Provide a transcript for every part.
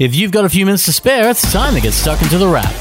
If you've got a few minutes to spare, it's time to get stuck into the wrap.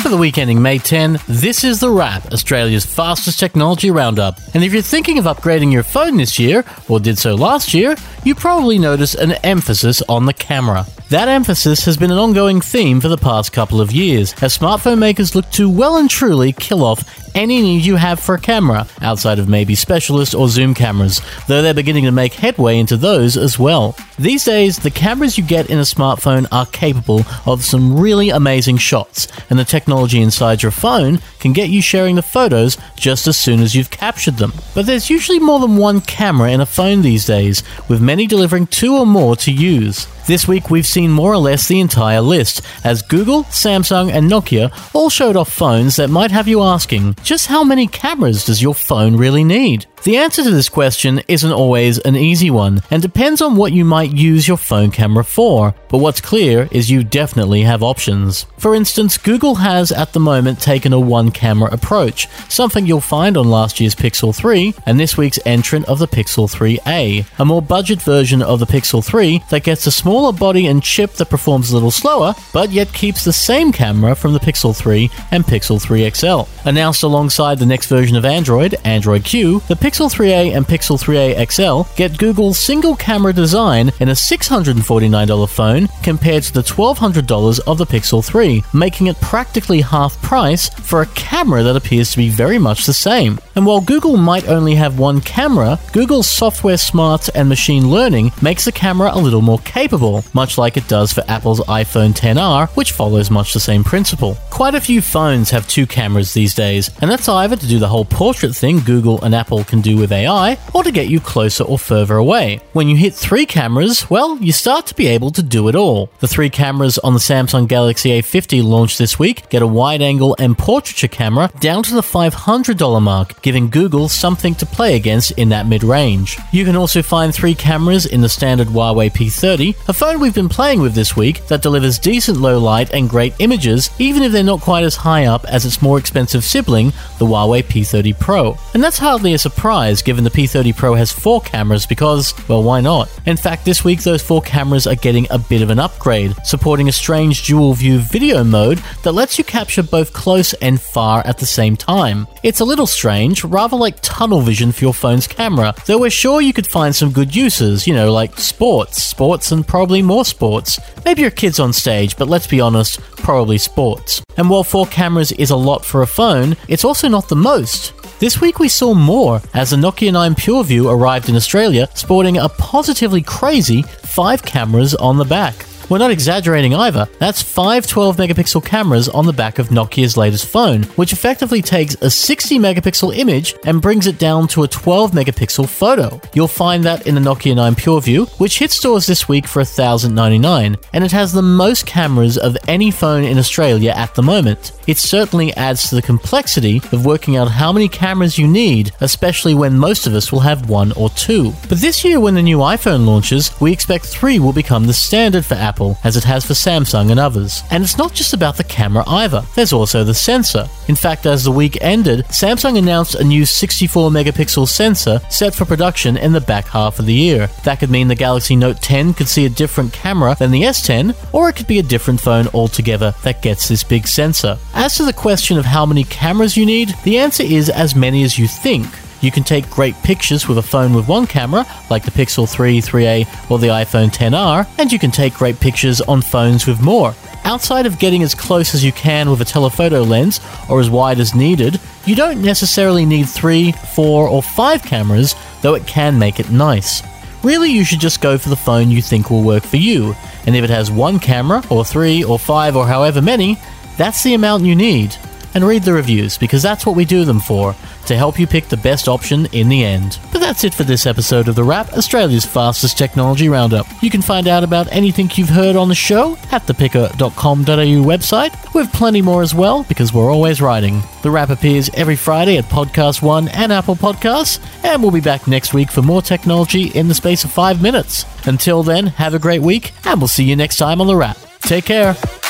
For the week ending May 10, this is The Wrap, Australia's fastest technology roundup. And if you're thinking of upgrading your phone this year, or did so last year, you probably notice an emphasis on the camera. That emphasis has been an ongoing theme for the past couple of years, as smartphone makers look to well and truly kill off any need you have for a camera, outside of maybe specialist or zoom cameras, though they're beginning to make headway into those as well. These days, the cameras you get in a smartphone are capable of some really amazing shots, and the technology inside your phone can get you sharing the photos just as soon as you've captured them. But there's usually more than one camera in a phone these days, with many delivering two or more to use. This week, we've seen more or less the entire list, as Google, Samsung, and Nokia all showed off phones that might have you asking just how many cameras does your phone really need? The answer to this question isn't always an easy one and depends on what you might use your phone camera for, but what's clear is you definitely have options. For instance, Google has at the moment taken a one camera approach, something you'll find on last year's Pixel 3 and this week's entrant of the Pixel 3a, a more budget version of the Pixel 3 that gets a smaller body and chip that performs a little slower, but yet keeps the same camera from the Pixel 3 and Pixel 3 XL. Announced alongside the next version of Android, Android Q, the Pixel Pixel 3a and Pixel 3a XL get Google's single camera design in a $649 phone compared to the $1,200 of the Pixel 3, making it practically half price for a camera that appears to be very much the same. And while Google might only have one camera, Google's software smarts and machine learning makes the camera a little more capable, much like it does for Apple's iPhone 10R, which follows much the same principle. Quite a few phones have two cameras these days, and that's either to do the whole portrait thing Google and Apple can do with AI, or to get you closer or further away. When you hit three cameras, well, you start to be able to do it all. The three cameras on the Samsung Galaxy A50 launched this week get a wide angle and portraiture camera down to the $500 mark, giving Google something to play against in that mid range. You can also find three cameras in the standard Huawei P30, a phone we've been playing with this week that delivers decent low light and great images, even if they're not quite as high up as its more expensive sibling, the Huawei P30 Pro. And that's hardly a surprise surprise given the P30 Pro has four cameras because, well, why not? In fact, this week those four cameras are getting a bit of an upgrade, supporting a strange dual view video mode that lets you capture both close and far at the same time. It's a little strange, rather like tunnel vision for your phone's camera, though we're sure you could find some good uses, you know, like sports, sports, and probably more sports. Maybe your kids on stage, but let's be honest, probably sports. And while four cameras is a lot for a phone, it's also not the most. This week we saw more as the Nokia 9 PureView arrived in Australia sporting a positively crazy 5 cameras on the back. We're not exaggerating either. That's five 12 megapixel cameras on the back of Nokia's latest phone, which effectively takes a 60 megapixel image and brings it down to a 12 megapixel photo. You'll find that in the Nokia 9 PureView, which hit stores this week for 1,099, and it has the most cameras of any phone in Australia at the moment. It certainly adds to the complexity of working out how many cameras you need, especially when most of us will have one or two. But this year, when the new iPhone launches, we expect three will become the standard for Apple Apple, as it has for Samsung and others. And it's not just about the camera either, there's also the sensor. In fact, as the week ended, Samsung announced a new 64 megapixel sensor set for production in the back half of the year. That could mean the Galaxy Note 10 could see a different camera than the S10, or it could be a different phone altogether that gets this big sensor. As to the question of how many cameras you need, the answer is as many as you think. You can take great pictures with a phone with one camera, like the Pixel 3, 3a, or the iPhone 10R, and you can take great pictures on phones with more. Outside of getting as close as you can with a telephoto lens, or as wide as needed, you don't necessarily need three, four, or five cameras, though it can make it nice. Really, you should just go for the phone you think will work for you, and if it has one camera, or three, or five, or however many, that's the amount you need and read the reviews because that's what we do them for, to help you pick the best option in the end. But that's it for this episode of The Wrap, Australia's fastest technology roundup. You can find out about anything you've heard on the show at the pickr.com.au website, with plenty more as well because we're always writing. The Wrap appears every Friday at Podcast One and Apple Podcasts, and we'll be back next week for more technology in the space of five minutes. Until then, have a great week, and we'll see you next time on The Wrap. Take care.